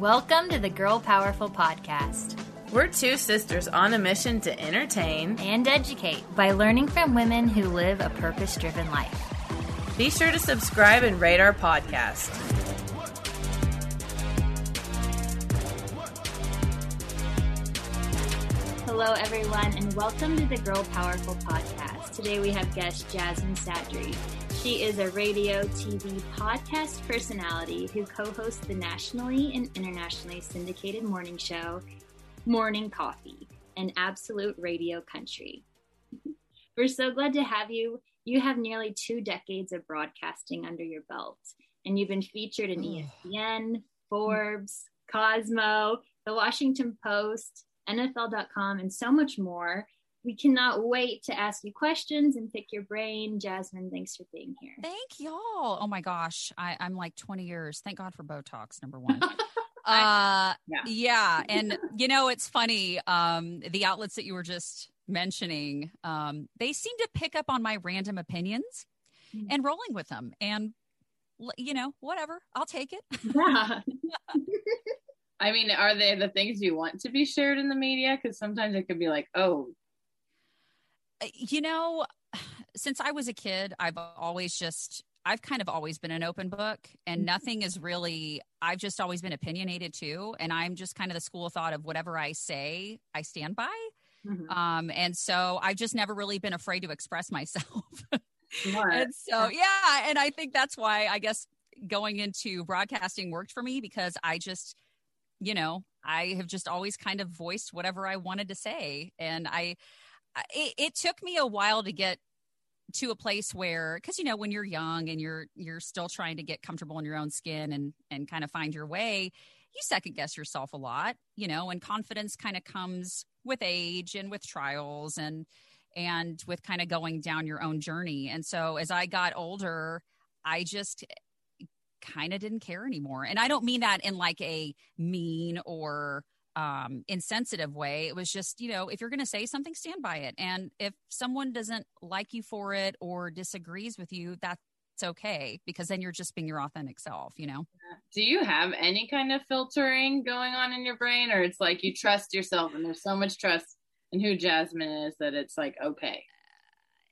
Welcome to the Girl Powerful Podcast We're two sisters on a mission to entertain. and educate by learning from women who live a purpose driven life. Be sure to subscribe and rate our podcast. Hello, everyone, and welcome to the Girl Powerful Podcast. Today we have guest Jasmine Sadri. She is a radio, TV, podcast personality who co hosts the nationally and internationally syndicated morning show, Morning Coffee, an absolute radio country. We're so glad to have you. You have nearly two decades of broadcasting under your belt, and you've been featured in oh. E ESPN, Forbes, Cosmo, The Washington Post, NFL.com, and so much more. We cannot wait to ask you questions and pick your brain. Jasmine, thanks for being here. Thank y'all. Oh my gosh. I, I'm like 20 years. Thank God for Botox, number one. uh Yeah. yeah. And you know, it's funny. Um, the outlets that you were just mentioning, um, they seem to pick up on my random opinions Mm. and rolling with them. And you know, whatever. I'll take it. Yeah. I mean, are they the things you want to be shared in the media? Because sometimes it could be like, oh, you know, since I was a kid, I've always just I've kind of always been an open book and nothing is really I've just always been opinionated too and I'm just kind of the school of thought of whatever I say, I stand by. mhm, Um and so I've just never really been afraid to express myself. and so yeah, and I think that's why I guess going into broadcasting worked for me because I just you know, I have just always kind of voiced whatever I wanted to say and I- it, it took me a while to get to a place where because you know when you're young and you're you're still trying to get comfortable in your own skin and and kind of find your way you second guess yourself a lot you know and confidence kind of comes with age and with trials and and with kind of going down your own journey. And so as i got older i just eh, kind of didn't care anymore. And i don't mean that in like a mean or um, insensitive way. It was just, you know, if you're going to say something, stand by it. And if someone doesn't like you for it or disagrees with you, that's okay because then you're just being your authentic self, you know? Do you have any kind of filtering going on in your brain, or it's like you trust yourself and there's so much trust in who Jasmine is that it's like, okay.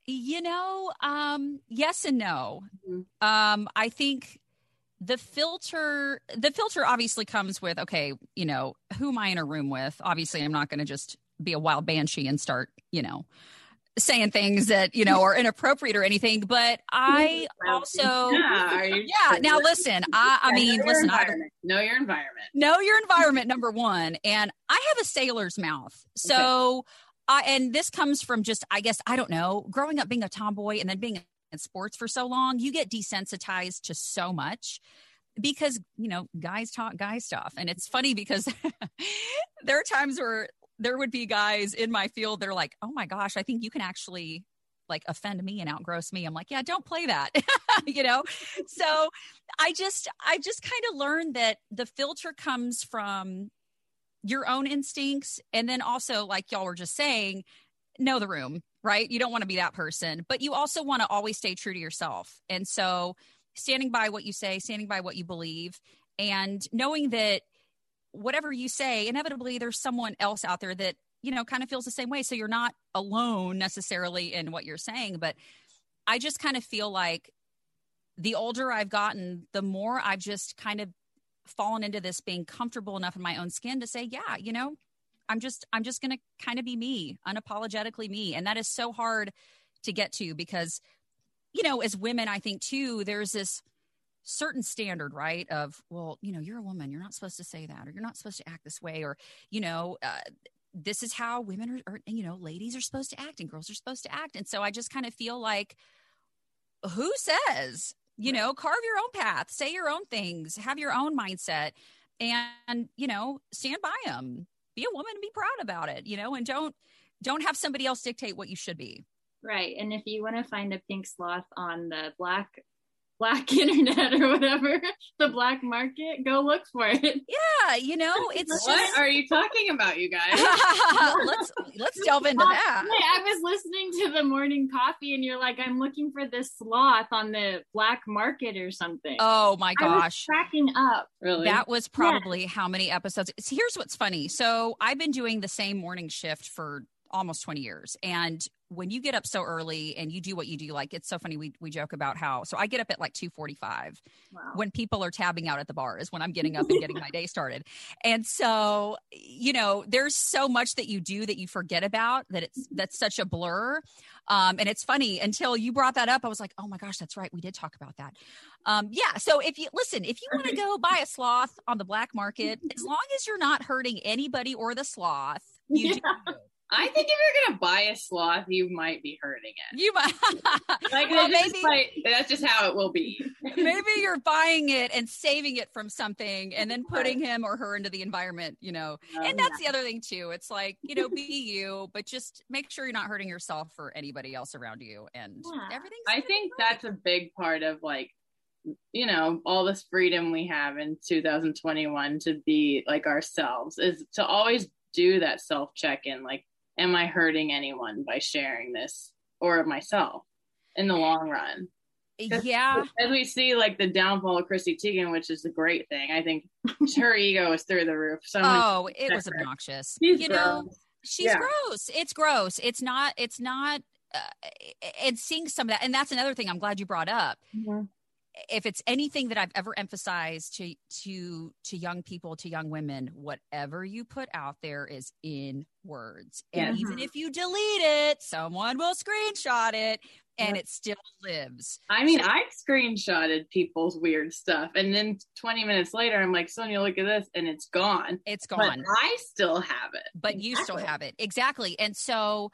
You know, um, yes and no. Mhm. Um, I think the filter the filter obviously comes with okay, you know, who am I in a room with? Obviously, I'm not going to just be a wild banshee and start, you know, saying things that, you know, are inappropriate or anything, but I also yeah, Yeah, now listen, I I mean, know listen, I know your environment. know your environment number one and i have a sailor's mouth so I and this comes from just i guess i don't know growing up being a tomboy and then being sports for so long you get desensitized to so much because you know guys talk guy stuff. And it's funny because there are times where there would be guys in my field that are like oh my gosh i think you can actually like offend me and outgross me. I'm like yeah don't play that you know? So i just i just kind of learned that the filter comes from your own instincts. And then also like y'all were just saying know the room right? You don't want to be that person, but you also want to always stay true to yourself. And so standing by what you say, standing by what you believe, and knowing that whatever you say, inevitably there's someone else out there that, you know, kind of feels the same way. So you're not alone necessarily in what you're saying. But I just kind of feel like the older I've gotten, the more I've just kind of fallen into this being comfortable enough in my own skin to say, yeah, you know, I'm just I'm just going to kind of be me, unapologetically me. And that is so hard to get to because you know, as women, I think too, there's this certain standard, right? Of, well, you know, you're a woman, you're not supposed to say that, or you're not supposed to act this way, or, you know, uh, this is how women are, are, you know, ladies are supposed to act and girls are supposed to act. And so I just kind of feel like, who says, you know, carve your own path, say your own things, have your own mindset, and, you know, stand by them be a woman and be proud about it, you know, and don't don't have somebody else dictate what you should be. Right. And if you want to find a pink sloth on the black black internet or whatever, the black market, go look for it. Yeah, you know, it's what just... are you talking about, you guys? let's let's delve into that. I was listening to the morning coffee, and you're like, I'm looking for this sloth on the black market or something. Oh my gosh, cracking up. Really? That was probably yeah. how many episodes. Here's what's funny. So I've been doing the same morning shift for almost 20 years. And when you get up so early and you do what you do, like it's so funny. We, we joke about how, so I get up at like 245 wow. when people are tabbing out at the bar is when I'm getting up and getting my day started. And so, you know, there's so much that you do that you forget about that it's, that's such a blur. Um, and it's funny until you brought that up. I was like, oh my gosh, that's right. We did talk about that. Um, yeah. So if you listen, if you want to go buy a sloth on the black market, as long as you're not hurting anybody or the sloth, you yeah. do. I think if you're gonna buy a sloth, you might be hurting it. You might like well, maybe like, that's just how it will be. maybe you're buying it and saving it from something, and then putting him or her into the environment. You know, oh, and that's yeah. the other thing too. It's like you know, be you, but just make sure you're not hurting yourself or anybody else around you, and yeah. everything. I think that's a big part of like you know all this freedom we have in 2021 to be like ourselves is to always do that self check in like am I hurting anyone by sharing this or myself in the long run? Yeah. As we see, like the downfall of Chrissy Teigen, which is a great thing. I think her ego is through the roof. Someone oh, it was her. obnoxious. She's you gross. know, she's yeah. gross. It's gross. It's not. It's not. Uh, and seeing some of that, and that's another thing I'm glad you brought up. Mm-hmm if it's anything that I've ever emphasized to to to young people, to young women, whatever you put out there is in words. And even if you delete it, someone will screenshot it and it still lives. I mean, so, I screenshotted people's weird stuff and then 20 minutes later I'm like, Sonia, look at this and it's gone. It's gone. But I still have it. But you still have it. Exactly. And so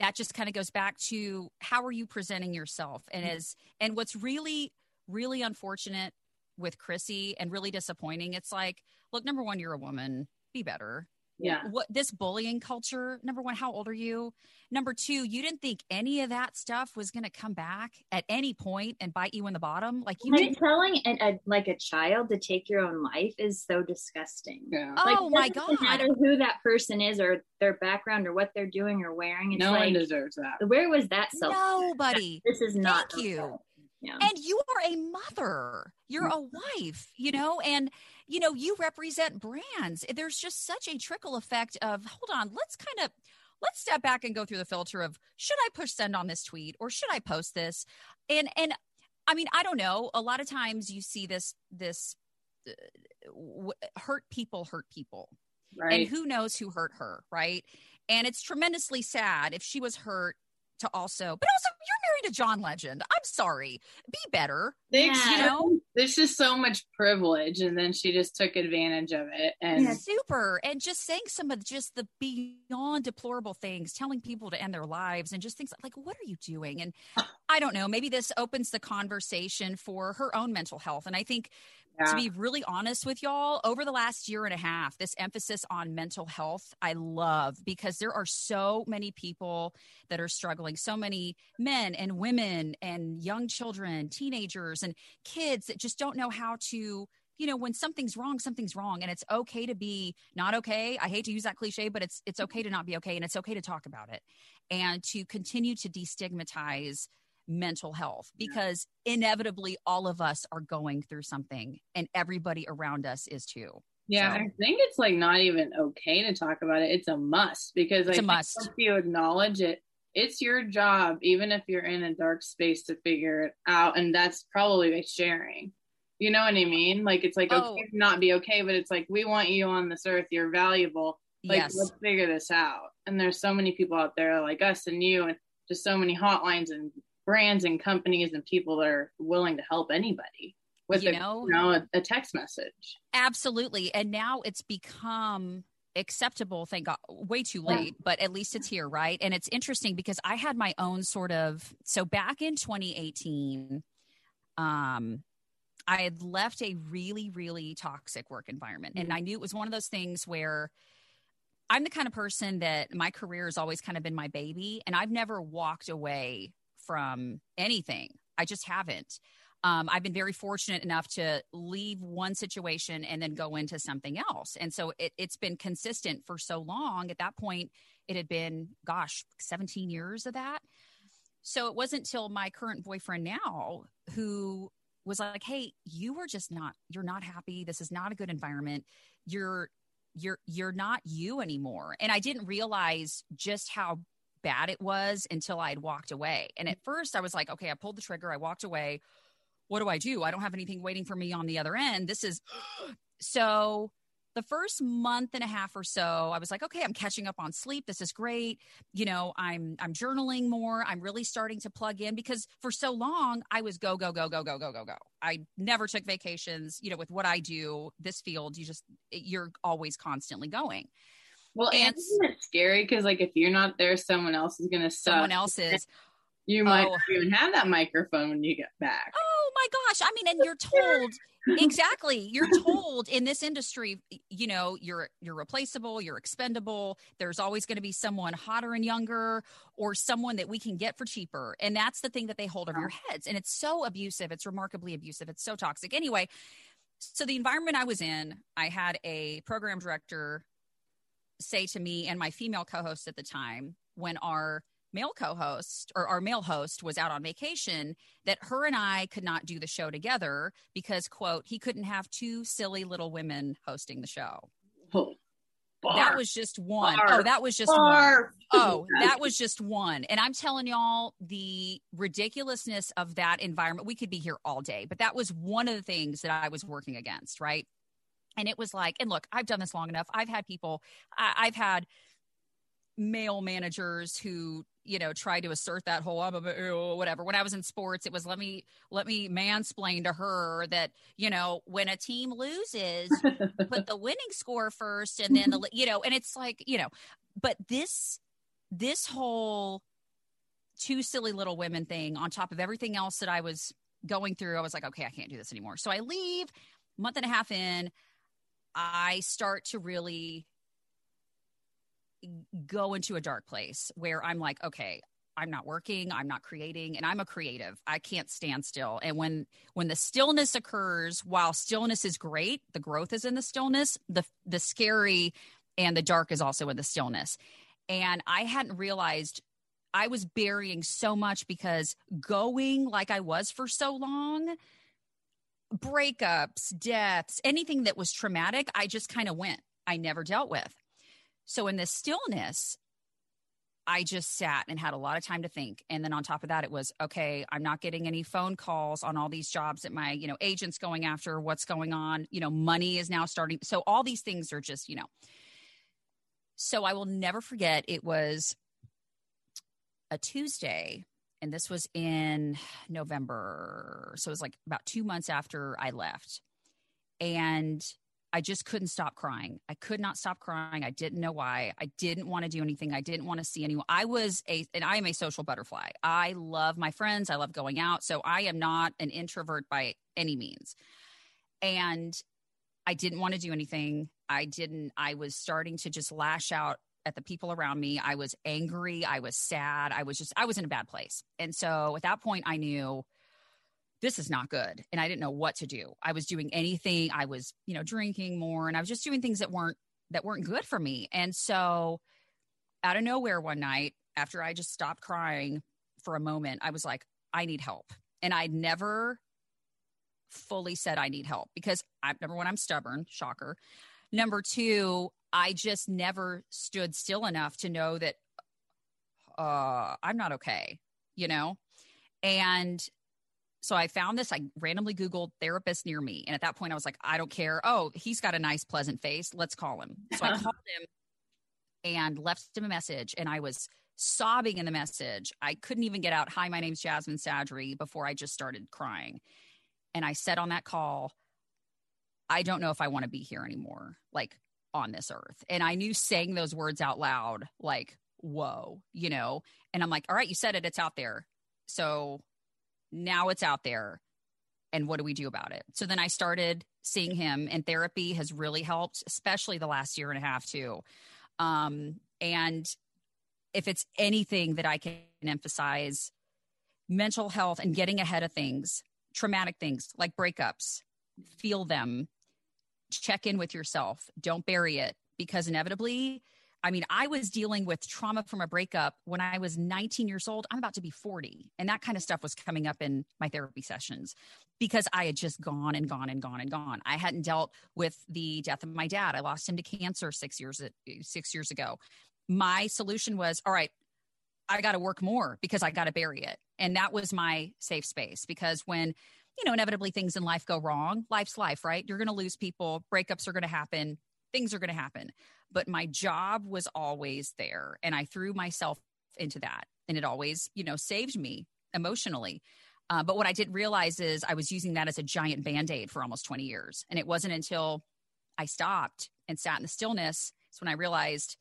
that just kind of goes back to how are you presenting yourself and mm-hmm. as and what's really really unfortunate with Chrissy and really disappointing. It's like, look, number one, you're a woman. Be better. Yeah. What this bullying culture, number one, how old are you? Number two, you didn't think any of that stuff was going to come back at any point and bite you in the bottom. Like you like telling a, a, like a child to take your own life is so disgusting. Yeah. Oh like, oh my god! No matter who that person is or their background or what they're doing or wearing, it's no like, one deserves that. Where was that self? Nobody. This is not. Thank you. Yeah. And you are a mother, you're a wife, you know, and you know, you represent brands. There's just such a trickle effect of hold on, let's kind of let's step back and go through the filter of should I push send on this tweet or should I post this? And and I mean, I don't know. A lot of times you see this this uh, w- hurt people hurt people. Right. And who knows who hurt her, right? And it's tremendously sad if she was hurt to also, but also you're married to John Legend. I'm sorry. Be better. Yeah. You know, there's just so much privilege, and then she just took advantage of it. And yeah, super. And just saying some of just the beyond deplorable things, telling people to end their lives, and just things like, what are you doing? And I don't know. Maybe this opens the conversation for her own mental health. And I think yeah. to be really honest with y'all, over the last year and a half, this emphasis on mental health, I love because there are so many people that are struggling, so many men and women and young children, teenagers and kids that just don't know how to you know when something's wrong something's wrong and it's okay to be not okay i hate to use that cliche but it's it's mm-hmm. okay to not be okay and it's okay to talk about it and to continue to destigmatize mental health because yeah. inevitably all of us are going through something and everybody around us is too. Yeah, so. I think it's like not even okay to talk about it. It's a must because it's I a must. if you acknowledge it, it's your job, even if you're in a dark space, to figure it out. And that's probably by sharing. You know what I mean? Like it's like oh. okay not be okay, but it's like we want you on this earth. You're valuable. Like yes. let's figure this out. And there's so many people out there like us and you, and just so many hotlines and brands and companies and people that are willing to help anybody with you a, know, you know a, a text message. Absolutely. And now it's become acceptable thank god way too late but at least it's here right and it's interesting because i had my own sort of so back in 2018 um i had left a really really toxic work environment and mm-hmm. i knew it was one of those things where i'm the kind of person that my career has always kind of been my baby and i've never walked away from anything i just haven't um, I've been very fortunate enough to leave one situation and then go into something else. And so it, it's been consistent for so long. At that point, it had been, gosh, 17 years of that. So it wasn't till my current boyfriend now who was like, Hey, you were just not, you're not happy. This is not a good environment. You're, you're, you're not you anymore. And I didn't realize just how bad it was until I had walked away. And mm. at first I was like, okay, I pulled the trigger. I walked away what do I do? I don't have anything waiting for me on the other end. This is so the first month and a half or so i was like okay i'm catching up on sleep this is great you know i'm i'm journaling more i'm really starting to plug in because for so long i was go go go go go go go go i never took vacations you know with what i do this field you just you're always constantly going well and isn't it scary because like if you're not there someone else is gonna suck. Someone else is. you might oh. even have that microphone when you get back. Oh my gosh. I mean and you're told exactly. You're told in this industry you know you're you're replaceable you're expendable. There's always going to be someone hotter and younger or someone that we can get for cheaper. And that's the thing that they hold over your heads. And it's so abusive. It's remarkably abusive. It's so toxic. Anyway so the environment i was in i had a program director say to me and my female co-host at the time when our male co-host or our male host was out on vacation that her and I could not do the show together because quote he couldn't have two silly little women hosting the show. Oh, that was just one. Barf, oh, that was just barf. one. Oh, that was just one. And I'm telling y'all the ridiculousness of that environment. We could be here all day, but that was one of the things that I was working against, right? And it was like, and look, I've done this long enough. I've had people, I, I've had male managers who you know try to assert that whole I'm a, whatever when i was in sports it was let me let me mansplain to her that you know when a team loses put the winning score first and then the you know and it's like you know but this this whole two silly little women thing on top of everything else that i was going through i was like okay i can't do this anymore so i leave month and a half in i start to really go into a dark place where I'm like, okay, I'm not working, I'm not creating, and I'm a creative. I can't stand still. And when when the stillness occurs, while stillness is great, the growth is in the stillness, the the scary and the dark is also in the stillness. And I hadn't realized I was burying so much because going like I was for so long, breakups, deaths, anything that was traumatic, I just kind of went. I never dealt with. So in this stillness, I just sat and had a lot of time to think. And then on top of that, it was okay, I'm not getting any phone calls on all these jobs that my, you know, agent's going after, what's going on. You know, money is now starting. So all these things are just, you know. So I will never forget it was a Tuesday, and this was in November. So it was like about two months after I left. And I just couldn't stop crying. I could not stop crying. I didn't know why. I didn't want to do anything. I didn't want to see anyone. I was a, and I am a social butterfly. I love my friends. I love going out. So I am not an introvert by any means. And I didn't want to do anything. I didn't, I was starting to just lash out at the people around me. I was angry. I was sad. I was just, I was in a bad place. And so at that point, I knew this is not good and i didn't know what to do i was doing anything i was you know drinking more and i was just doing things that weren't that weren't good for me and so out of nowhere one night after I just stopped crying for a moment, I was like, I need help. And I'd never fully said I need help because I number one, I'm stubborn, shocker. Number two, I just never stood still enough to know that uh, I'm not okay, you know? And so I found this. I randomly Googled therapist near me. And at that point, I was like, I don't care. Oh, he's got a nice, pleasant face. Let's call him. So I called him and left him a message. And I was sobbing in the message. I couldn't even get out, Hi, my name's Jasmine Sadri before I just started crying. And I said on that call, I don't know if I want to be here anymore, like on this earth. And I knew saying those words out loud, like, whoa, you know? And I'm like, all right, you said it, it's out there. So now it's out there. And what do we do about it? So then I started seeing him, and therapy has really helped, especially the last year and a half, too. Um, and if it's anything that I can emphasize, mental health and getting ahead of things, traumatic things like breakups, feel them, check in with yourself, don't bury it because inevitably I mean, I was dealing with trauma from a breakup when I was 19 years old. I'm about to be 40. And that kind of stuff was coming up in my therapy sessions because I had just gone and gone and gone and gone. I hadn't dealt with the death of my dad. I lost him to cancer 6 years 6 years ago. My solution was, all right, I got to work more because I got to bury it. And that was my safe space because when you know, inevitably things in life go wrong. Life's life, right? You're going to lose people, breakups are going to happen, things are going to happen. But my job was always there and i threw myself into that and it always you know saved me emotionally. Uh, but what i didn't realize is i was using that as a giant band-aid for almost 20 years and it wasn't until i stopped and sat in the stillness it's when i realized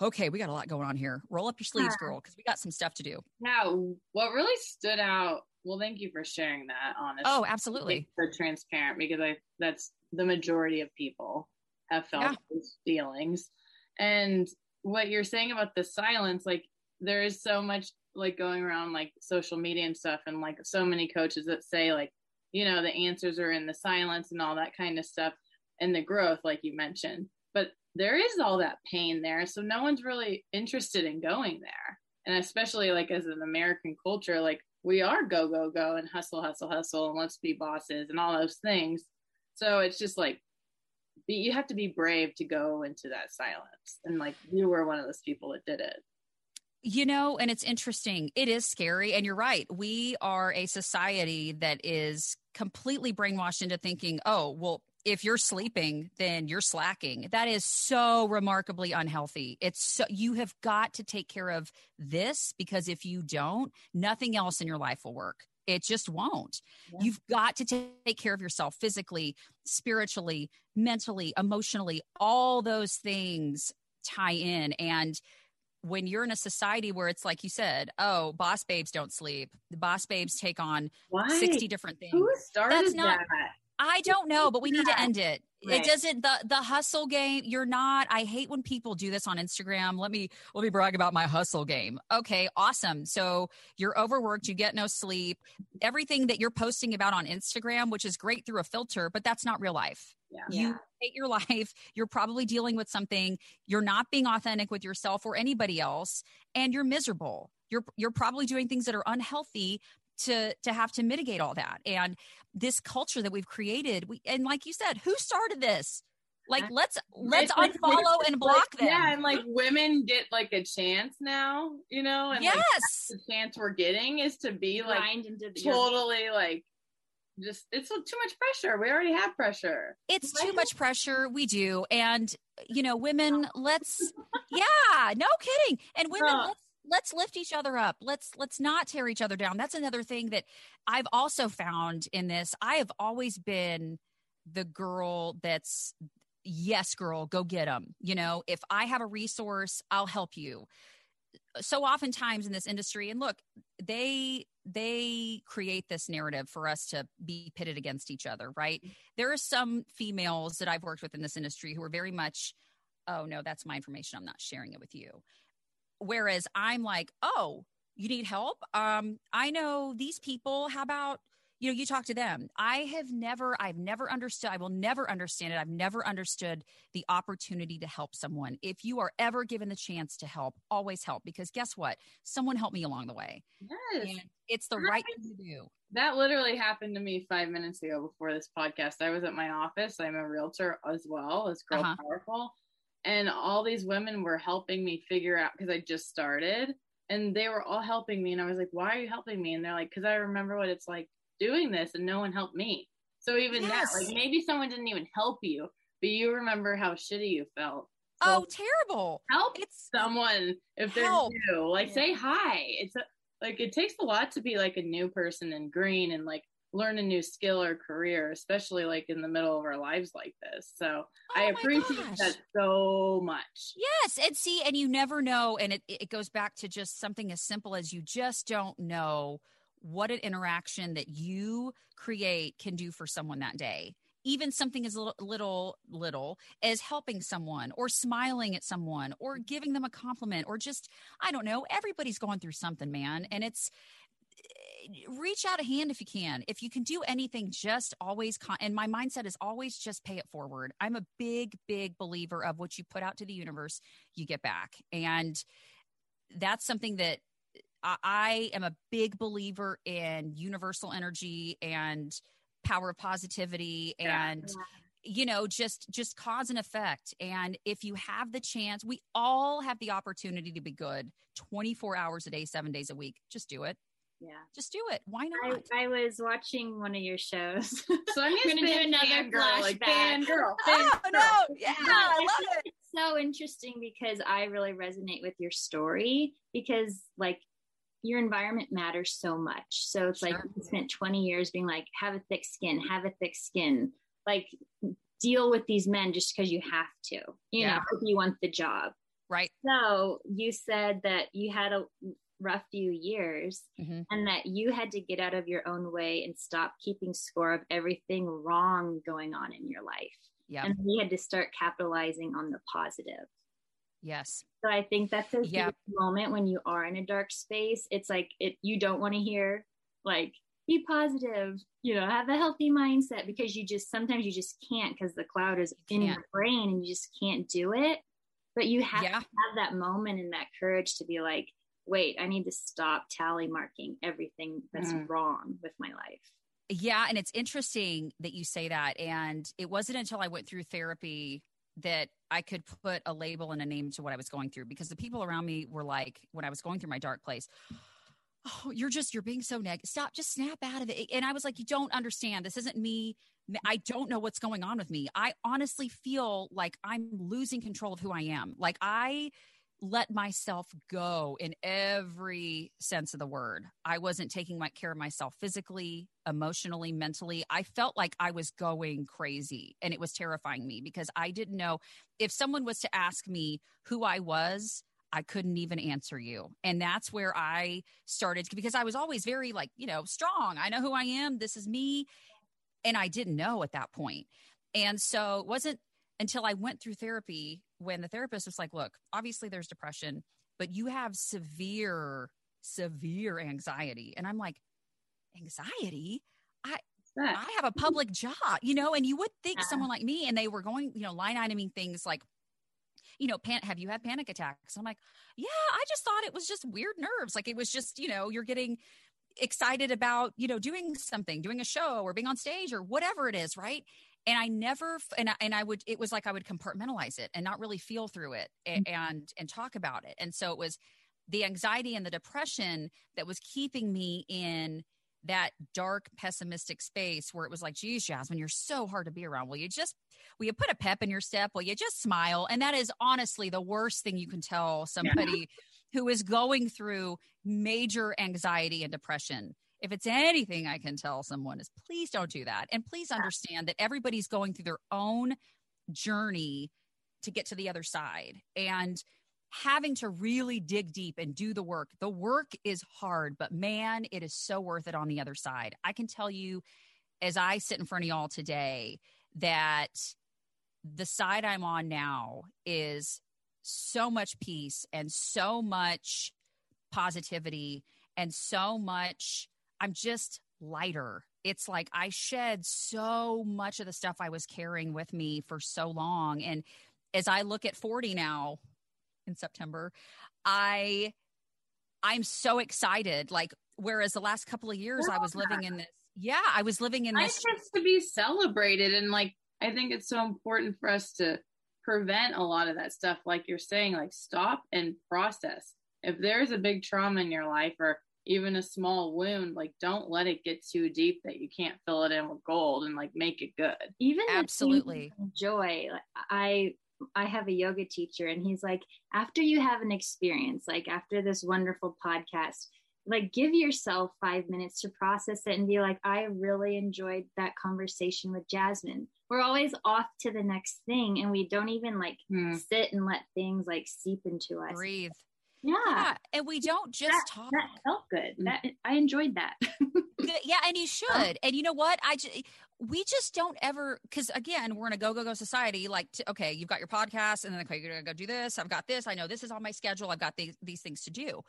okay we got a lot going on here. Roll up your sleeves girl because we got some stuff to do. Now what really stood out well thank you for sharing that honestly oh absolutely so transparent because i that's the majority of people have felt yeah. those feelings. And what you're saying about the silence, like there is so much like going around like social media and stuff, and like so many coaches that say like, you know, the answers are in the silence and all that kind of stuff, and the growth, like you mentioned. But there is all that pain there, so no one's really interested in going there. And especially like as an American culture, like we are go go go and hustle hustle hustle and let's be bosses and all those things. So it's just like you have to be brave to go into that silence. And like you were one of those people that did it. You know and it's interesting. It is scary. And you're right. We are a society that is completely brainwashed into thinking oh well if you're sleeping then you're slacking that is so remarkably unhealthy it's so you have got to take care of this because if you don't nothing else in your life will work it just won't. Yeah. You've got to take care of yourself physically, spiritually, mentally, emotionally. All those things tie in. And when you're in a society where it's like you said, oh, boss babes don't sleep. The boss babes take on Why? 60 different things. Who started That's not, that? I don't know, but we need to end it. Right. It doesn't the the hustle game. You're not. I hate when people do this on Instagram. Let me let me brag about my hustle game. Okay, awesome. So you're overworked. You get no sleep. Everything that you're posting about on Instagram, which is great through a filter, but that's not real life. Yeah. You hate your life. You're probably dealing with something. You're not being authentic with yourself or anybody else, and you're miserable. You're you're probably doing things that are unhealthy to to have to mitigate all that. And this culture that we've created we and like you said who started this? Like let's let's it's unfollow like, and block like, them. yeah and like women get like a chance now you know and yes. like, the chance we're getting is to be like totally like just it's too much pressure. We already have pressure. It's too much pressure. We do. And you know women let's yeah no kidding. And women uh, let's let's lift each other up. Let's let's not tear each other down. That's another thing that i've also found in this. I have always been the girl that's yes girl go get them you know if i have a resource i'll help you. So oftentimes in this industry and look they they create this narrative for us to be pitted against each other right? Mm-hmm. There are some females that i've worked with in this industry who are very much oh no that's my information. I'm not sharing it with you Whereas I'm like, oh, you need help? Um, I know these people. How about you know, you talk to them. I have never, I've never understood, I will never understand it. I've never understood the opportunity to help someone. If you are ever given the chance to help, always help because guess what? Someone helped me along the way. Yes. And it's the right thing to do. That literally happened to me five minutes ago before this podcast. I was at my office. I'm a realtor as well as Girl Uh-huh. Powerful. And all these women were helping me figure out because I just started and they were all helping me. And I was like, why are you helping me? And they're like, because I remember what it's like doing this and no one helped me. So even Yes. that, like maybe someone didn't even help you, but you remember how shitty you felt. So Oh, terrible. help It's someone if they're Help. new. Like Yeah. say hi. It's a, like it takes a lot to be like a new person in green and like learn a new skill or career, especially like in the middle of our lives like this. So I Oh my appreciate gosh. that so much. Yes, and see, and you never know, and it it goes back to just something as simple as you just don't know what an interaction that you create can do for someone that day. Even something as little, little, little as helping someone, or smiling at someone, or giving them a compliment, or just I don't know. Everybody's going through something, man, and it's reach out a hand if you can. If you can do anything, just always. Con- and my mindset is always just pay it forward. I'm a big, big believer of what you put out to the universe, you get back, and that's something that I, I am a big believer in universal energy and power of positivity Yeah. and you know just just cause and effect and if you have the chance we all have the opportunity to be good 24 hours a day 7 days a week just do it Yeah. just do it why not I was watching one of your shows. So I'm gonna gonna do fan another girl, like flashback. fan girl. oh no yeah i it's love it so interesting because I really resonate with your story because like your environment matters so much. So it's like you spent 20 years being like, have a thick skin, have a thick skin, like deal with these men just because you have to, you Yeah. know, if you want the job. right So you said that you had a rough few years Mhm. and that you had to get out of your own way and stop keeping score of everything wrong going on in your life. yeah And we had to start capitalizing on the positive. yes So I think that's a huge moment when you are in a dark space. It's like it you don't want to hear like be positive, you know, have a healthy mindset because you just sometimes you just can't because the cloud is in can't. your brain and you just can't do it. But you have yeah to have that moment and that courage to be like, wait, I need to stop tally marking everything that's Mm. wrong with my life. Yeah, and it's interesting that you say that. And it wasn't until I went through therapy that I could put a label and a name to what I was going through because the people around me were like, when I was going through my dark place, oh, you're just, you're being so negative. Stop, just snap out of it. And I was like, you don't understand. This isn't me. I don't know what's going on with me. I honestly feel like I'm losing control of who I am. Like I let myself go in every sense of the word. I wasn't taking my care of myself physically, emotionally, mentally. I felt like I was going crazy and it was terrifying me because I didn't know if someone was to ask me who I was, I couldn't even answer you. And that's where I started because I was always very like, you know, strong. I know who I am. This is me. And I didn't know at that point. And so it wasn't until I went through therapy when the therapist was like, look, obviously there's depression, but you have severe, severe anxiety. And I'm like, anxiety? I, I have a public job, you know, and you would think Yeah. someone like me, and they were going, you know, line iteming things like, you know, pan- have you had panic attacks? I'm like, yeah, I just thought it was just weird nerves. Like it was just, you know, you're getting excited about, you know, doing something, doing a show or being on stage or whatever it is, right? And I never, and I, and I would, it was like I would compartmentalize it and not really feel through it and, mm. and, and talk about it. And so it was the anxiety and the depression that was keeping me in that dark, pessimistic space where it was like, geez, Jasmine, you're so hard to be around. Will you just, will you put a pep in your step? Will you just smile? And that is honestly the worst thing you can tell somebody who is going through major anxiety and depression. If it's anything I can tell someone is please don't do that. And please understand that everybody's going through their own journey to get to the other side. And having to really dig deep and do the work. The work is hard, but man, it is so worth it on the other side. I can tell you as I sit in front of y'all today that the side I'm on now is so much peace and so much positivity and so much I'm just lighter. it's like I shed so much of the stuff I was carrying with me for so long. And as I look at 40 now in September, I I'm so excited. Like whereas the last couple of years I was living in this yeah, I was living in this just to be celebrated and like I think it's so important for us to prevent a lot of that stuff like you're saying like stop and process. If there's a big trauma in your life or even a small wound, like don't let it get too deep that you can't fill it in with gold and like make it good. Even absolutely joy. I I have a yoga teacher and he's like, after you have an experience, like after this wonderful podcast, like give yourself five minutes to process it and be like, I really enjoyed that conversation with Jasmine. We're always off to the next thing and we don't even like hmm. sit and let things like seep into us. Breathe. Yeah. yeah. And we don't just that, talk. That felt good. Mm. That I enjoyed that. yeah. And you should. And you know what? I just, we just don't ever, cause again, we're in a go, go, go society. Like, to, okay, you've got your podcast and then, okay, you're going to go do this. I've got this. I know this is on my schedule. I've got these, these things to do.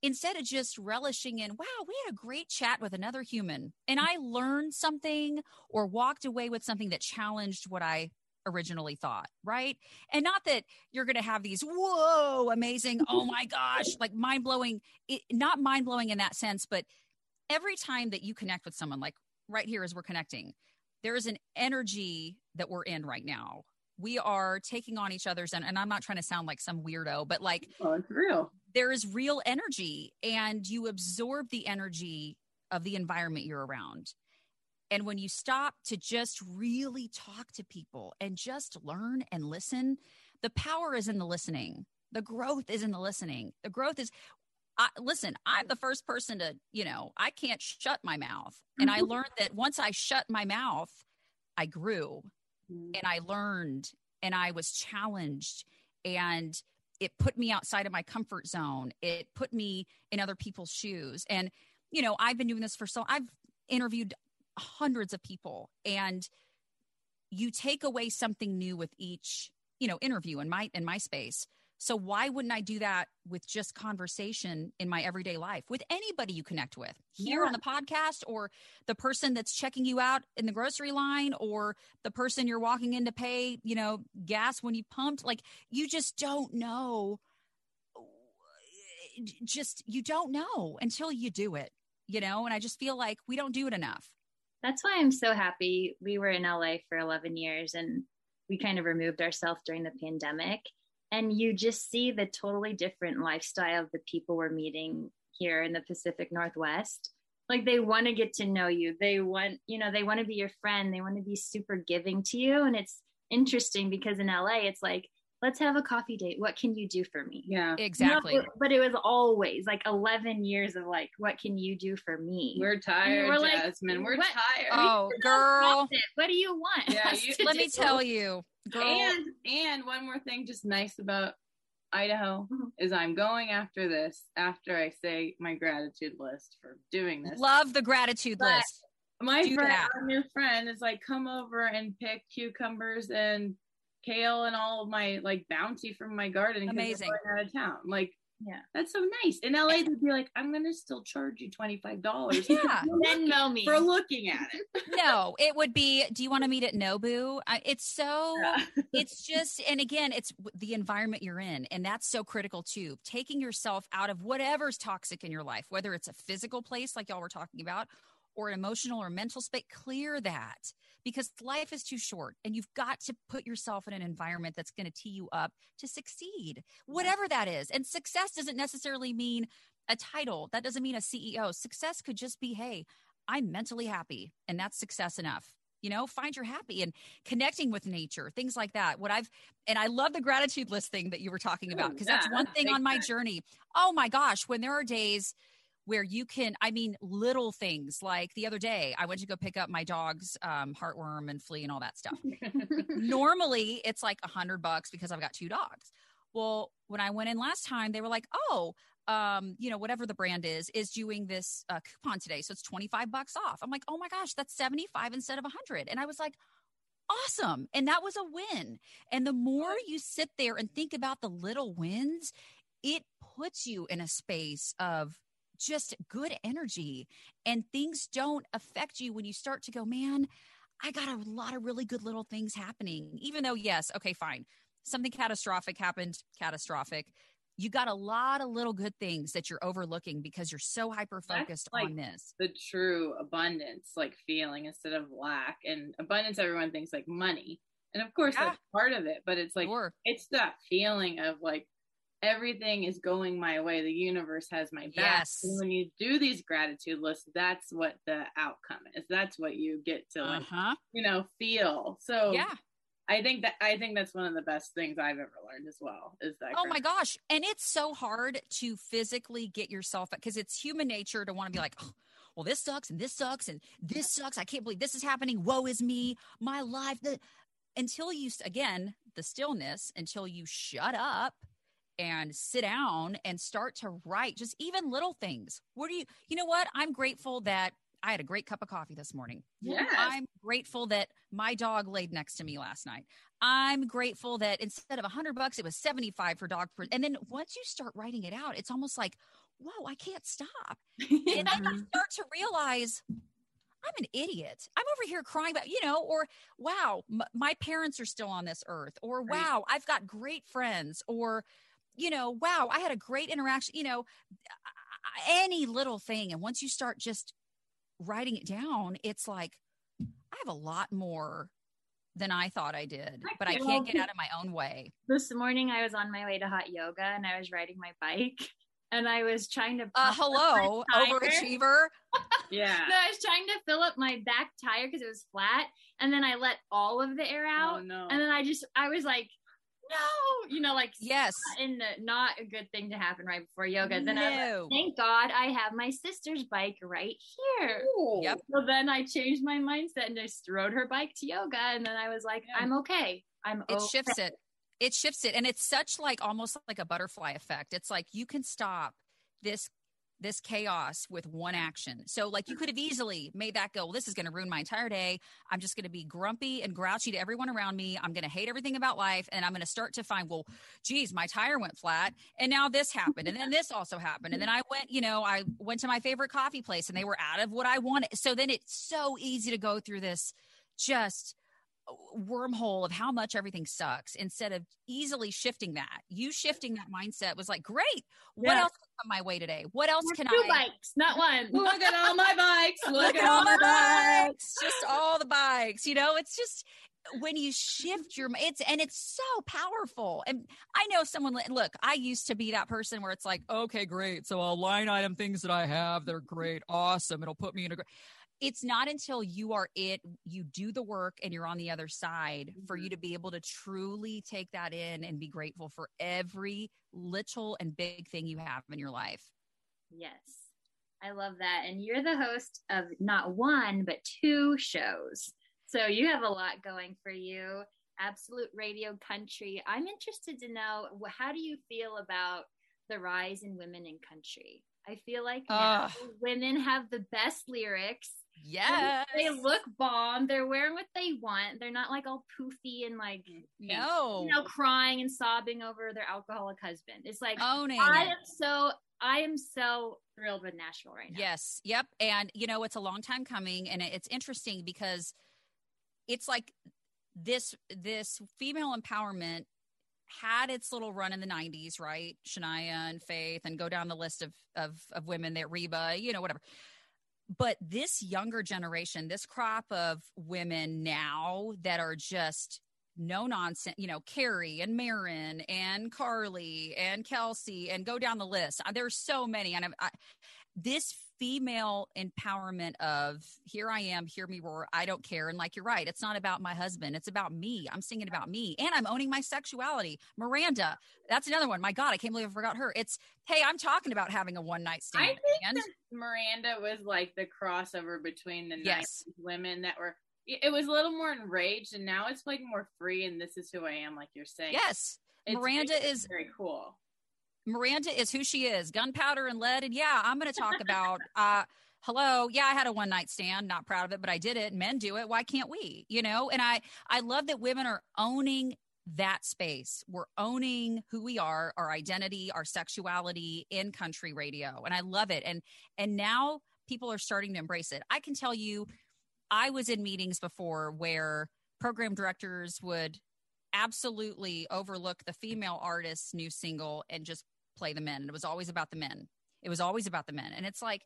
Instead of just relishing in, wow, we had a great chat with another human and mm. I learned something or walked away with something that challenged what I originally thought, right? And not that you're going to have these, whoa, amazing, oh my gosh, like mind blowing, not mind blowing in that sense, but every time that you connect with someone, like right here as we're connecting, there is an energy that we're in right now. We are taking on each other's, and, and I'm not trying to sound like some weirdo, but like, oh, it's real. There is real energy, and you absorb the energy of the environment you're around. And when you stop to just really talk to people and just learn and listen, the power is in the listening. The growth is in the listening. The growth is, I, listen, I'm the first person to, you know, I can't shut my mouth. And I mm-hmm. learned that once I shut my mouth, I grew mm. and I learned and I was challenged and it put me outside of my comfort zone. It put me in other people's shoes. And, you know, I've been doing this for so I've interviewed hundreds of people and you take away something new with each you know interview in my in my space. So why wouldn't i do that with just conversation in my everyday life with anybody you connect with here yeah. on the podcast or the person that's checking you out in the grocery line or the person you're walking in to pay you know gas when you pumped? Like you just don't know. Just you don't know until you do it you know? And i just feel like we don't do it enough that's why I'm so happy. We were in LA for 11 years and we kind of removed ourselves during the pandemic. And you just see the totally different lifestyle of the people we're meeting here in the Pacific Northwest. Like they want to get to know you. They want, you know, they want to be your friend. They want to be super giving to you. And it's interesting because in LA, it's like let's have a coffee date. What can you do for me? Yeah, exactly. No, but it was always like 11 years of like, what can you do for me? We're tired, we're Jasmine. Like, we're what? tired. Oh, girl. What do you want? Yeah, you, let me tell you. Girl. And, and one more thing just nice about Idaho mm-hmm. is I'm going after this after I say my gratitude list for doing this. Love the gratitude but list. My do friend, that. our new friend, is like, come over and pick cucumbers and kale and all of my like bounty from my garden. Amazing. Out of town, like yeah, that's so nice. In LA, they'd be like, "I'm gonna still charge you twenty five dollars." Yeah, Venmo me for looking at it. no, it would be. Do you want to meet at Nobu? I, it's so. Yeah. it's just, and again, it's the environment you're in, and that's so critical too. Taking yourself out of whatever's toxic in your life, whether it's a physical place like y'all were talking about, or an emotional or mental space, clear that because life is too short and you've got to put yourself in an environment that's going to tee you up to succeed, whatever that is. And success doesn't necessarily mean a title, that doesn't mean a CEO. Success could just be, hey, I'm mentally happy, and that's success enough. You know find your happy and connecting with nature things like that. What i've and i love the gratitude list thing that you were talking about because that's one thing on my journey. Oh my gosh when there are days where you can i mean little things like the other day i went to go pick up my dog's um, heartworm and flea and all that stuff normally it's like a hundred bucks because i've got two dogs well when i went in last time they were like oh um, you know, whatever the brand is, is doing this uh, coupon today. So it's 25 bucks off. I'm like, oh my gosh, that's 75 instead of 100. And I was like, awesome. And that was a win. And the more you sit there and think about the little wins, it puts you in a space of just good energy and things don't affect you when you start to go, man, I got a lot of really good little things happening. Even though, yes, okay, fine. Something catastrophic happened, catastrophic. You got a lot of little good things that you're overlooking because you're so hyper focused like on this. The true abundance, like feeling instead of lack. And abundance, everyone thinks like money. And of course, Yeah. that's part of it, but it's like, Sure. it's that feeling of like, everything is going my way. The universe has my back. Yes. And when you do these gratitude lists, that's what the outcome is. That's what you get to, like, Uh-huh. you know, feel. So Yeah. I think that I think that's one of the best things I've ever learned as well. Is that Oh my gosh. And it's so hard to physically get yourself because it's human nature to want to be like, oh, well, this sucks and this sucks and this sucks. I can't believe this is happening. Woe is me. My life. The, until you, again, the stillness, until you shut up and sit down and start to write just even little things. What do you, you know what? I'm grateful that I had a great cup of coffee this morning. Yes. I'm grateful that my dog laid next to me last night. I'm grateful that instead of a hundred bucks, it was 75 for dog. Per- and then once you start writing it out, it's almost like, whoa, I can't stop. And then you mm-hmm. start to realize I'm an idiot. I'm over here crying about, you know, or wow, m- my parents are still on this earth, or wow, I've got great friends, or, you know, wow, I had a great interaction, you know, any little thing. And once you start just writing it down, it's like, I have a lot more than I thought I did, but I can't get out of my own way. this morning I was on my way to hot yoga and I was riding my bike and I was trying to Uh, hello, overachiever. yeah. No, I was trying to fill up my back tire because it was flat, and then I let all of the air out, Oh no. and then I just I was like, no, you know, like Yes. in the, not a good thing to happen right before yoga. Then I like, thank God I have my sister's bike right here. Ooh. Yep. So then I changed my mindset and just rode her bike to yoga, and then I was like, Yeah. I'm okay. I'm it okay. shifts it it shifts it and it's such like almost like a butterfly effect it's like you can stop this this chaos with one action. So like you could have easily made that go well this is going to ruin my entire day. I'm just going to be grumpy and grouchy to everyone around me. I'm going to hate everything about life and i'm going to start to find well geez my tire went flat and now this happened and then this also happened and then i went you know i went to my favorite coffee place and they were out of what i wanted. So then it's so easy to go through this just wormhole of how much everything sucks instead of easily shifting that. You shifting that mindset was like, great. What Yeah. else can come my way today? What else can Two I? bikes, not one. Look at all my bikes. Look, Look at all my bikes. Just all the bikes. You know, it's just when you shift your it's and it's so powerful. And I know someone look, I used to be that person where it's like, okay, great. So I'll line item things that I have. They're great. Awesome. It'll put me in a great it's not until you are it, you do the work and you're on the other side for you mm-hmm. to be able to truly take that in and be grateful for every little and big thing you have in your life. Yes. I love that. And you're the host of not one, but two shows. So you have a lot going for you. Absolute Radio Country. I'm interested to know how do you feel about the rise in women in country? I feel like women have the best lyrics. Yes. They look bomb. They're wearing what they want. They're not like all poofy and like no you know crying and sobbing over their alcoholic husband. It's like owning I it. am so I am so thrilled with Nashville right now. Yes. Yep. And you know, it's a long time coming and it's interesting because it's like this this female empowerment had its little run in the 90s, right? Shania and Faith and go down the list of of of women that Reba, you know, whatever. But this younger generation, this crop of women now that are just no nonsense, you know, Carrie and Marin and Carly and Kelsey and go down the list. There's so many. And I, I, this female empowerment of here I am, hear me roar, I don't care. And like you're right, it's not about my husband, it's about me. I'm singing about me and I'm owning my sexuality. Miranda, that's another one. My God, I can't believe I forgot her. It's hey, I'm talking about having a one night stand. I think and Miranda was like the crossover between the Yes. women that were. It was a little more enraged, and now it's like more free. And this is who I am, like you're saying. yes, It's- Miranda is very cool. Miranda is who she is gunpowder and lead. And yeah, I'm going to talk about, uh, hello. Yeah, I had a one night stand, not proud of it, but I did it. Men do it. Why can't we? You know? And I, I love that women are owning that space. We're owning who we are, our identity, our sexuality in country radio. And I love it. And and now people are starting to embrace it. I can tell you I was in meetings before where program directors would absolutely overlook the female artist's new single and just play the men. And it was always about the men. It was always about the men. And it's like,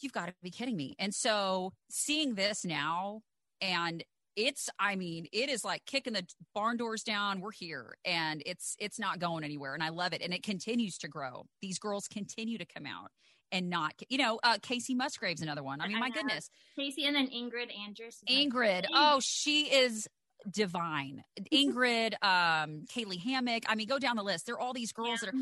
you've got to be kidding me. And so seeing this now and it's i mean it is like kicking the barn doors down. We're here and it's it's not going anywhere and i love it. And it continues to grow. These girls continue to come out and not you know uh kacey Musgraves another one. I mean my goodness. Kacey and then Ingrid Andress. ingrid. Oh she is divine. Ingrid um Caylee Hammack. I mean go down the list. There are all these girls that are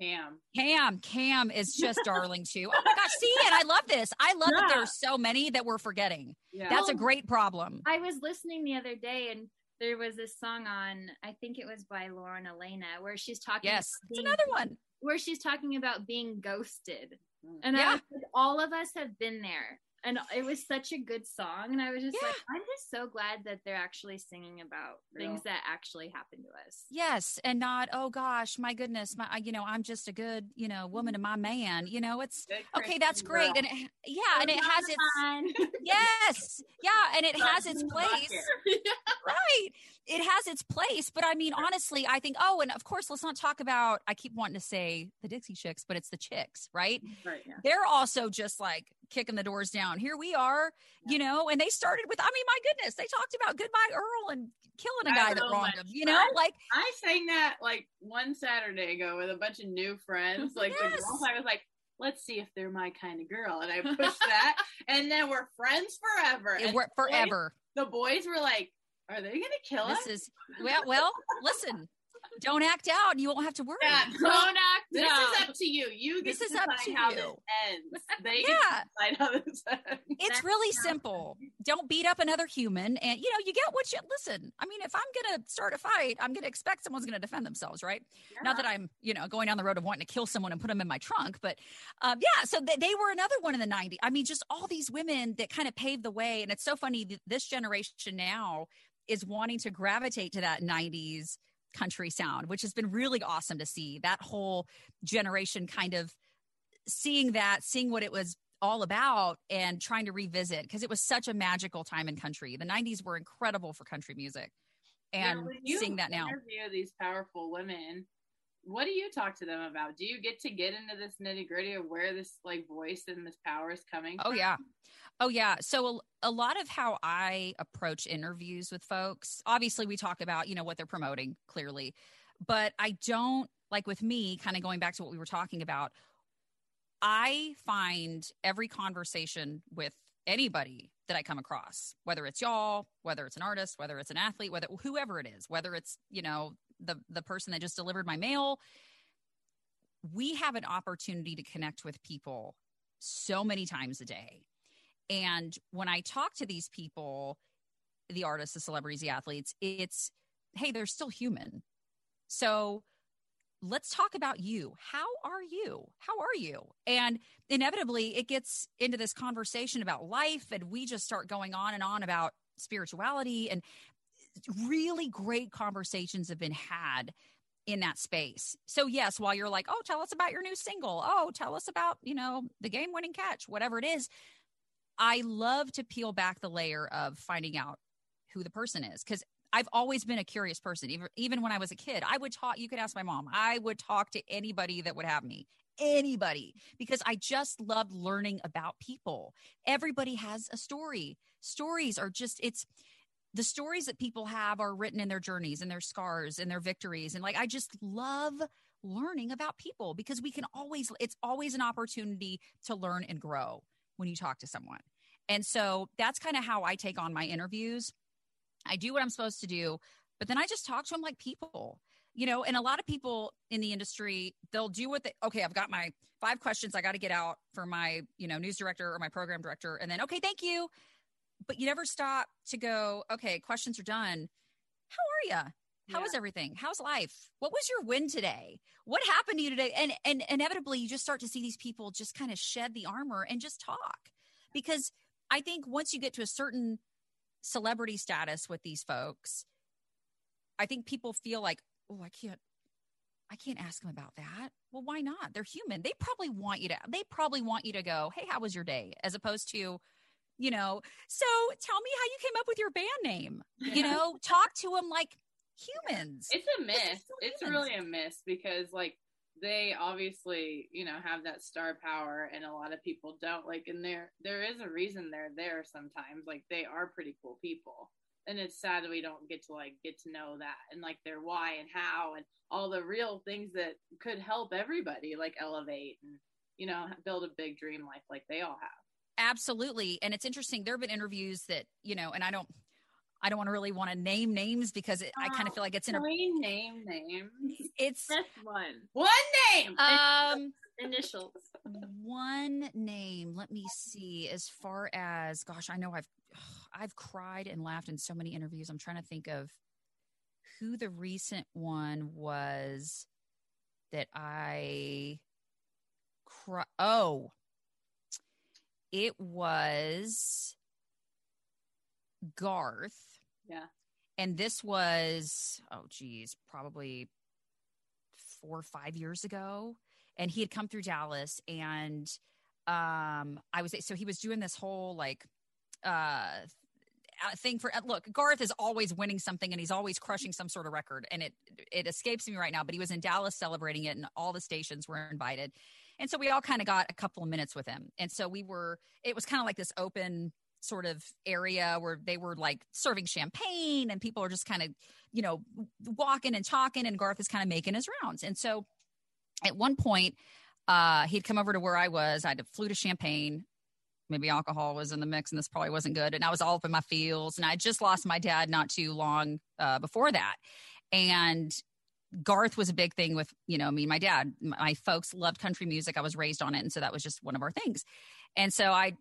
Pam. Cam, Cam is just darling too. Oh my gosh, see, and I love this. I love that Yeah. there's so many that we're forgetting. Yeah. That's a great problem. I was listening the other day and there was this song on, I think it was by Lauren Alaina, where she's talking. Yes, it's being- another one. Where she's talking about being ghosted, Mm. and I Yeah. was like, all of us have been there, and it was such a good song, and I was just Yeah. like, I'm just so glad that they're actually singing about things that actually happened to us. Yes, and not oh gosh, my goodness, my I- you know I'm just a good you know woman and my man. You know it's okay. That's great, girl. and it, yeah, and it has its yes, yeah, and it has its place. right it has its place but i mean honestly i think oh and of course let's not talk about i keep wanting to say the dixie chicks but it's the chicks right right, yeah. they're also just like kicking the doors down here we are you know and they started with i mean my goodness they talked about goodbye earl and killing a guy that know, wronged him you know I- like I sang that like one Saturday ago with a bunch of new friends. Like the girls, I was like, let's see if they're my kind of girl. And I pushed that. And then we're friends forever. it worked the boys- forever The boys were like, are they going to kill us? this is well well listen don't act out and you won't have to worry Yeah, Don't act This out. is up to you. You get This to is up decide to how you. this ends. They Yeah. get decide how this ends. it's That's really not- simple. Don't beat up another human. And, you know, you get what you listen. I mean, if I'm going to start a fight, I'm going to expect someone's going to defend themselves, right? Not that I'm, you know, going down the road of wanting to kill someone and put them in my trunk. But um, yeah, so they, they were another one in the 90s. I mean, just all these women that kind of paved the way. And it's so funny. th- This generation now is wanting to gravitate to that 90s country sound, which has been really awesome to see. That whole generation kind of seeing that, seeing what it was all about and trying to revisit because it was such a magical time in country. The 90s were incredible for country music. And you seeing that now. Interview these powerful women. What do you talk to them about? Do you get to get into this nitty gritty of where this like voice and this power is coming? Oh from? yeah. Oh yeah. So a, a lot of how I approach interviews with folks, obviously we talk about, you know, what they're promoting clearly, but I don't like with me kind of going back to what we were talking about. I find every conversation with anybody that I come across, whether it's y'all, whether it's an artist, whether it's an athlete, whether whoever it is, whether it's, you know, the the person that just delivered my mail, we have an opportunity to connect with people so many times a day. And when I talk to these people, the artists, the celebrities, the athletes, it's, hey, they're still human. So let's talk about you. How are you? How are you? And inevitably, it gets into this conversation about life, and we just start going on and on about spirituality. And really great conversations have been had in that space. So yes, while you're like, "Oh, tell us about your new single. Oh, tell us about, you know, the game-winning catch, whatever it is." I love to peel back the layer of finding out who the person is cuz I've always been a curious person. Even even when I was a kid, I would talk, you could ask my mom. I would talk to anybody that would have me. Anybody because I just loved learning about people. Everybody has a story. Stories are just it's the stories that people have are written in their journeys and their scars and their victories and like i just love learning about people because we can always it's always an opportunity to learn and grow when you talk to someone and so that's kind of how i take on my interviews i do what i'm supposed to do but then i just talk to them like people you know and a lot of people in the industry they'll do what they okay i've got my five questions i got to get out for my you know news director or my program director and then okay thank you but you never stop to go, okay, questions are done. How are you? How Yeah. is everything? How's life? What was your win today? What happened to you today? And and inevitably you just start to see these people just kind of shed the armor and just talk. Because I think once you get to a certain celebrity status with these folks, I think people feel like, oh, I can't, I can't ask them about that. Well, why not? They're human. They probably want you to, they probably want you to go, hey, how was your day? As opposed to, you know, so tell me how you came up with your band name. You know, talk to them like humans. It's a miss. It's really a myth because like they obviously, you know, have that star power and a lot of people don't like and there there is a reason they're there sometimes. Like they are pretty cool people. And it's sad that we don't get to like get to know that and like their why and how and all the real things that could help everybody like elevate and you know build a big dream life like they all have. Absolutely. And it's interesting. There have been interviews that, you know, and I don't I don't want to really want to name names because it, I kind of feel like it's in a name names. It's Just one. One name. um Initials. one name. Let me see. As far as gosh, I know I've I've cried and laughed in so many interviews. I'm trying to think of who the recent one was that I cry. Oh, it was Garth. Yeah. And this was, oh, geez, probably four or five years ago. And he had come through Dallas and um I was so he was doing this whole like uh thing for look garth is always winning something and he's always crushing some sort of record and it it escapes me right now but he was in dallas celebrating it and all the stations were invited and so we all kind of got a couple of minutes with him and so we were it was kind of like this open sort of area where they were like serving champagne and people are just kind of you know walking and talking and garth is kind of making his rounds. And so at one point uh he'd come over to where i was. I flew to champagne maybe alcohol was in the mix and this probably wasn't good. And i was all up in my feels and i just lost my dad not too long uh, before that. And garth was a big thing with you know me and my dad. My folks loved country music. I was raised on it. And so that was just one of our things. And so i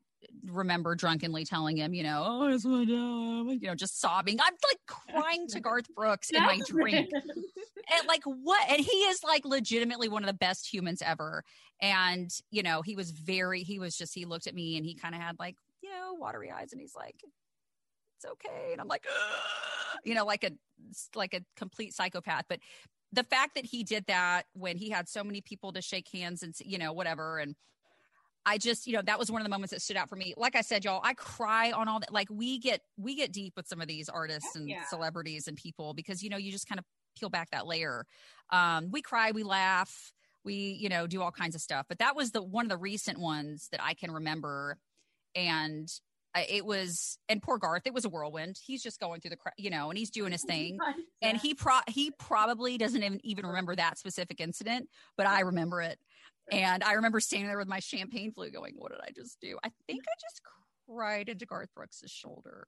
remember drunkenly telling him you know oh it's my you know just sobbing. I'm like crying to garth brooks in my drink and like what and he is like legitimately one of the best humans ever. And you know he was very he was just he looked at me and he kind of had like you know watery eyes and he's like it's okay. And i'm like Ugh! you know like a like a complete psychopath. But the fact that he did that when he had so many people to shake hands and you know whatever and I just, you know, that was one of the moments that stood out for me. Like I said, y'all, I cry on all that. Like we get, we get deep with some of these artists and Yeah. celebrities and people because, you know, you just kind of peel back that layer. Um, we cry, we laugh, we, you know, do all kinds of stuff. But that was the one of the recent ones that I can remember. And it was, and poor Garth, it was a whirlwind. He's just going through the, you know, and he's doing his thing. And he pro he probably doesn't even, even remember that specific incident, but I remember it. And I remember standing there with my champagne flute going, What did I just do? I think I just cried into Garth Brooks' shoulder.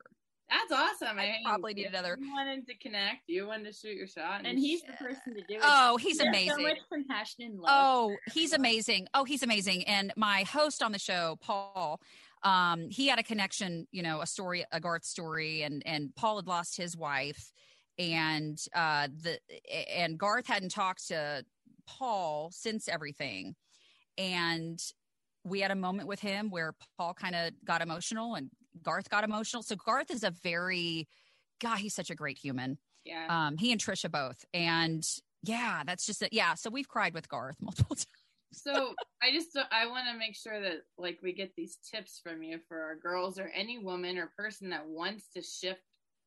That's awesome. I mean, probably need another- You wanted to connect. You wanted to shoot your shot, And he's the person to do it. Oh, he's He amazing. So much compassion and love. Oh, he's amazing. Oh, he's amazing. And my host on the show, Paul, um, he had a connection, you know, a story, a Garth story, and and Paul had lost his wife, and uh, the and Garth hadn't talked to Paul since everything, and we had a moment with him where Paul kind of got emotional and Garth got emotional. So Garth is a very, God, he's such a great human. yeah. Um, he and Trisha both, and yeah, that's just it. Yeah, so we've cried with Garth multiple times. so I just I want to make sure that like we get these tips from you for our girls or any woman or person that wants to shift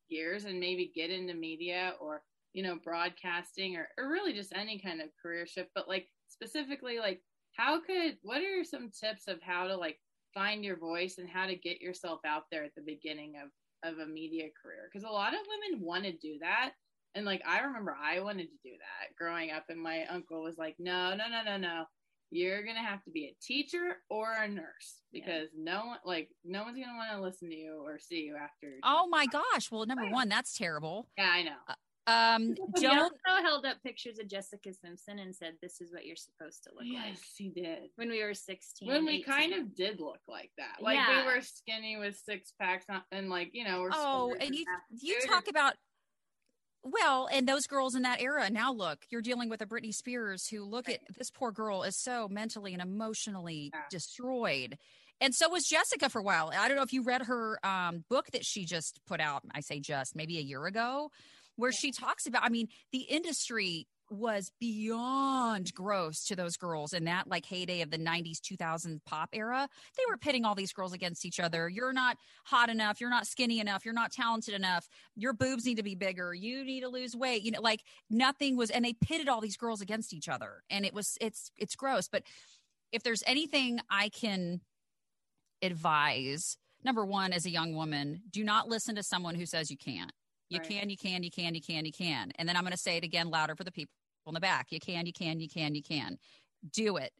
gears and maybe get into media or you know broadcasting or, or really just any kind of career shift but like specifically like how could what are some tips of how to like find your voice and how to get yourself out there at the beginning of of a media career? Because a lot of women want to do that. And like i remember i wanted to do that growing up and my uncle was like no no no no no. You're gonna have to be a teacher or a nurse because no one like no one's gonna want to listen to you or see you after Oh my gosh! Well, number one, that's terrible. yeah i know uh, Um, also held up pictures of Jessica Simpson and said, "This is what you're supposed to look like." yes he did When we were 16, when we 18. kind of did look like that like Yeah. we were skinny with six packs and like you know we're Oh, and you you talk about. Well, and those girls in that era. Now look, you're dealing with a Britney Spears who look at this poor girl is so mentally and emotionally Yeah. destroyed. And so was Jessica for a while. I don't know if you read her um, book that she just put out. I say just maybe a year ago. Where she talks about, I mean, the industry was beyond gross to those girls in that like heyday of the 90s 2000s pop era. They were pitting all these girls against each other. You're not hot enough. You're not skinny enough. You're not talented enough. Your boobs need to be bigger. You need to lose weight. You know like nothing was and they pitted all these girls against each other. And it was it's it's gross. But if there's anything i can advise number one as a young woman do not listen to someone who says you can't you Right. can, you can, you can, you can, you can. And then I'm going to say it again louder for the people in the back. You can, you can, you can, you can. Do it.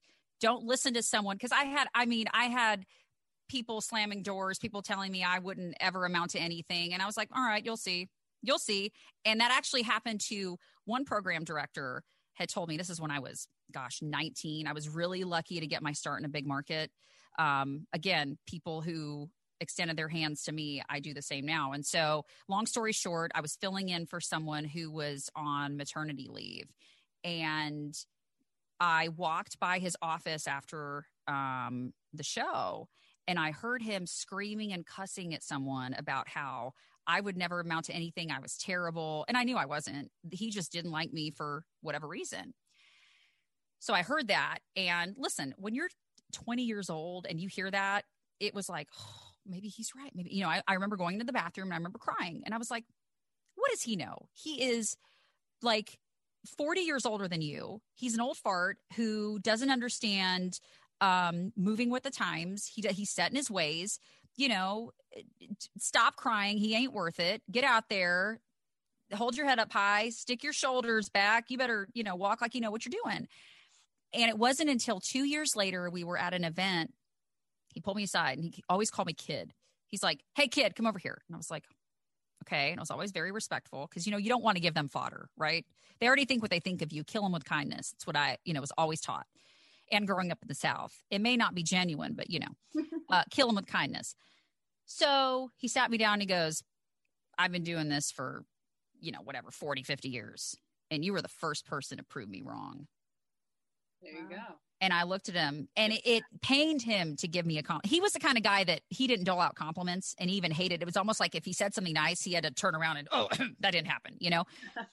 Don't listen to someone because I had, I mean, I had people slamming doors, people telling me I wouldn't ever amount to anything. And I was like, all right, you'll see. You'll see. And that actually happened to one program director had told me this is when I was, gosh, 19. I was really lucky to get my start in a big market. Um, again, people who extended their hands to me, I do the same now. And so, long story short, I was filling in for someone who was on maternity leave. And I walked by his office after um, the show and I heard him screaming and cussing at someone about how I would never amount to anything. I was terrible. And I knew I wasn't. He just didn't like me for whatever reason. So I heard that. And listen, when you're 20 years old and you hear that, it was like, oh, maybe he's right. Maybe, you know, I, I remember going to the bathroom and I remember crying. And I was like, what does he know? He is like 40 years older than you. He's an old fart who doesn't understand um, moving with the times. He, he's set in his ways. You know, stop crying. He ain't worth it. Get out there, hold your head up high, stick your shoulders back. You better, you know, walk like you know what you're doing. And it wasn't until two years later we were at an event. He pulled me aside and he always called me kid. He's like, "Hey, kid, come over here." And I was like, "Okay." And I was always very respectful because you know you don't want to give them fodder, right? They already think what they think of you. Kill them with kindness. It's what I, you know, was always taught. And growing up in the South, it may not be genuine, but you know, uh, kill them with kindness. So he sat me down and he goes, I've been doing this for, you know, whatever, 40, 50 years. And you were the first person to prove me wrong. There you Wow. go. And I looked at him and it, it pained him to give me a compliment. He was the kind of guy that he didn't dole out compliments and he even hated it. was almost like if he said something nice, he had to turn around and, oh, that didn't happen, you know?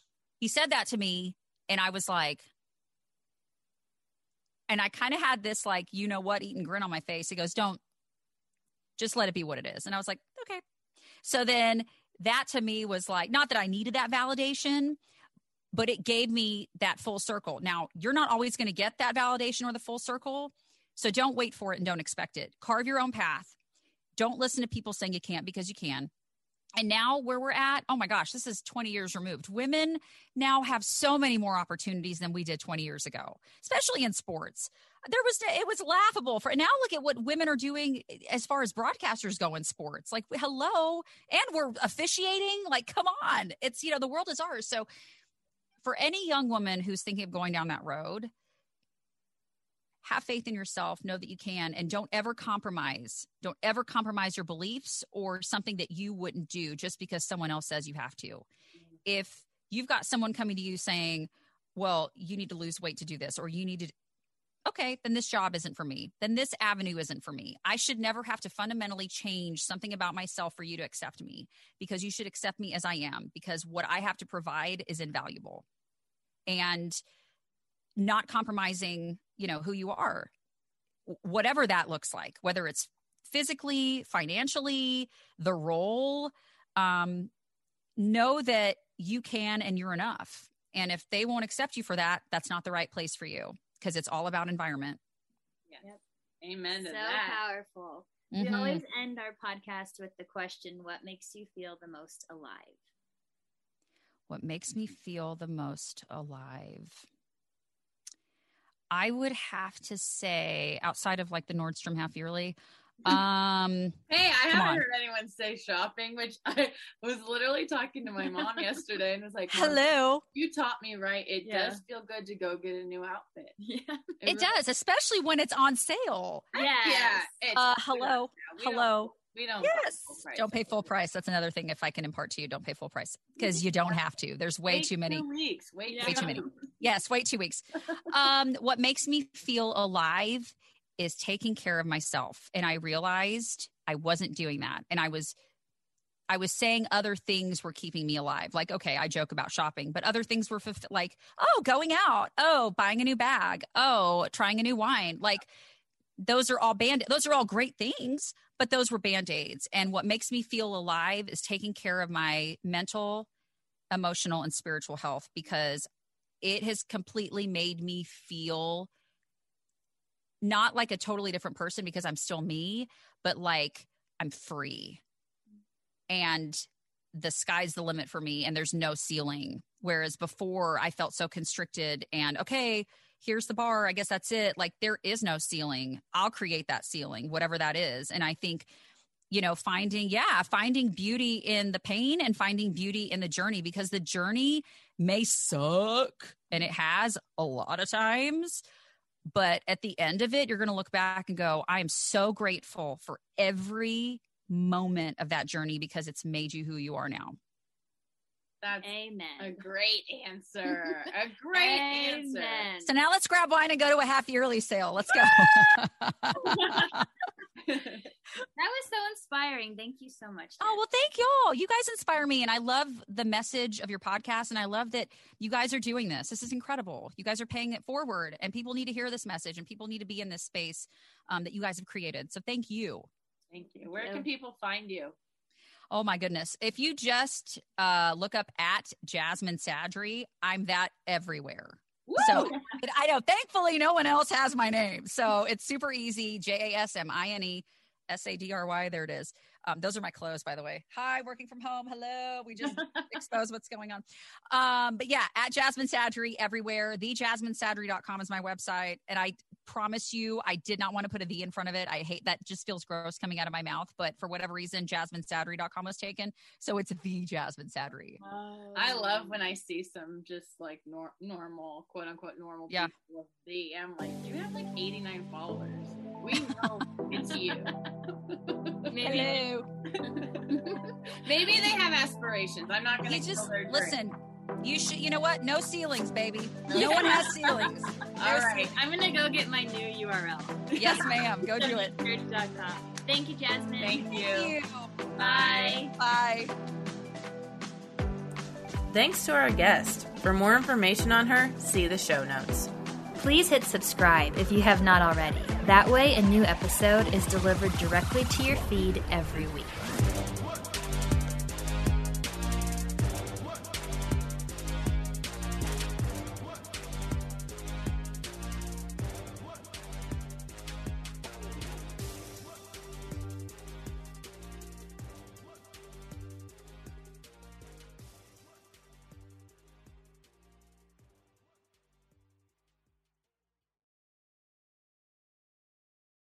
he said that to me and I was like, and I kind of had this like, you know what, eating grin on my face. He goes, don't, just let it be what it is. And I was like, okay. So then that to me was like, not that I needed that validation, but it gave me that full circle. Now, you're not always going to get that validation or the full circle. So don't wait for it and don't expect it. Carve your own path. Don't listen to people saying you can't because you can. And now where we're at, oh my gosh, this is 20 years removed. Women now have so many more opportunities than we did 20 years ago, especially in sports. There was it was laughable for now look at what women are doing as far as broadcasters go in sports. Like hello, and we're officiating, like come on. It's you know, the world is ours. So for any young woman who's thinking of going down that road, have faith in yourself, know that you can, and don't ever compromise. Don't ever compromise your beliefs or something that you wouldn't do just because someone else says you have to. If you've got someone coming to you saying, well, you need to lose weight to do this, or you need to, okay, then this job isn't for me. Then this avenue isn't for me. I should never have to fundamentally change something about myself for you to accept me because you should accept me as I am because what I have to provide is invaluable. And not compromising, you know, who you are, whatever that looks like, whether it's physically, financially, the role, um, know that you can and you're enough. And if they won't accept you for that, that's not the right place for you because it's all about environment. Yes. Amen to so that. powerful. We Mhm. always end our podcast with the question, What makes you feel the most alive? What makes me feel the most alive? I would have to say, outside of like the Nordstrom half yearly, um, Hey, I haven't on. heard anyone say shopping, which I was literally talking to my mom yesterday and was like, hello. You taught me right. It Yeah. does feel good to go get a new outfit. Yeah. It does, especially when it's on sale. Yes. Yeah. it's- Uh, hello. we don't- Hello. We don't. Yes. full price. Don't pay full price. That's another thing. If I can impart to you, don't pay full price because you don't have to. There's way Wait too many. Two weeks. Wait, Yeah. Way too many. Yes, wait two weeks. Um, what makes me feel alive is taking care of myself. And I realized I wasn't doing that. And I was, I was saying other things were keeping me alive. Like, okay, I joke about shopping, but other things were like, oh, going out, oh, buying a new bag, oh, trying a new wine. Like, those are all band those are all great things, but those were band-aids. And what makes me feel alive is taking care of my mental, emotional, and spiritual health because it has completely made me feel not like a totally different person because I'm still me, but like I'm free. And the sky's the limit for me and there's no ceiling. Whereas before I felt so constricted and okay, here's the bar. I guess that's it. Like there is no ceiling. I'll create that ceiling, whatever that is. And I think, you know, finding, yeah, finding beauty in the pain and finding beauty in the journey because the journey may suck and it has a lot of times. But at the end of it, you're going to look back and go, I am so grateful for every moment of that journey because it's made you who you are now. That's Amen. a great answer. A great answer. So now let's grab wine and go to a half yearly sale. Let's go. That was so inspiring. Thank you so much. Oh, well, thank y'all. You guys inspire me. And I love the message of your podcast. And I love that you guys are doing this. This is incredible. You guys are paying it forward, and people need to hear this message, and people need to be in this space um, that you guys have created. So thank you. Thank you. Where can people find you? Oh my goodness. If you just uh, look up at Jasmine Sadry, I'm that everywhere. So I know, thankfully, no one else has my name. So it's super easy. J A S M I N E S A D R Y. There it is. Um, those are my clothes, by the way. Hi, working from home. Hello. We just exposed what's going on. Um, but yeah, at Jasmine Sadry everywhere. TheJasmineSadry.com is my website. And I promise you, I did not want to put a V in front of it. I hate that just feels gross coming out of my mouth. But for whatever reason, JasmineSadry.com was taken. So it's the Jasmine Sadry. I love when I see some just like nor- normal, quote unquote, normal Yeah. people with the. I'm like, you have like 89 followers. We know it's you. Maybe, Hello. maybe they have aspirations. I'm not gonna You just their dream. listen. You should. You know what? No ceilings, baby. No one has ceilings. All right. I'm gonna go get my new URL. Yes, ma'am. Go do it. Church.com. Thank you, Jasmine. Thank you. Thank you. Bye. Bye. Thanks to our guest. For more information on her, see the show notes. Please hit subscribe if you have not already. That way, a new episode is delivered directly to your feed every week.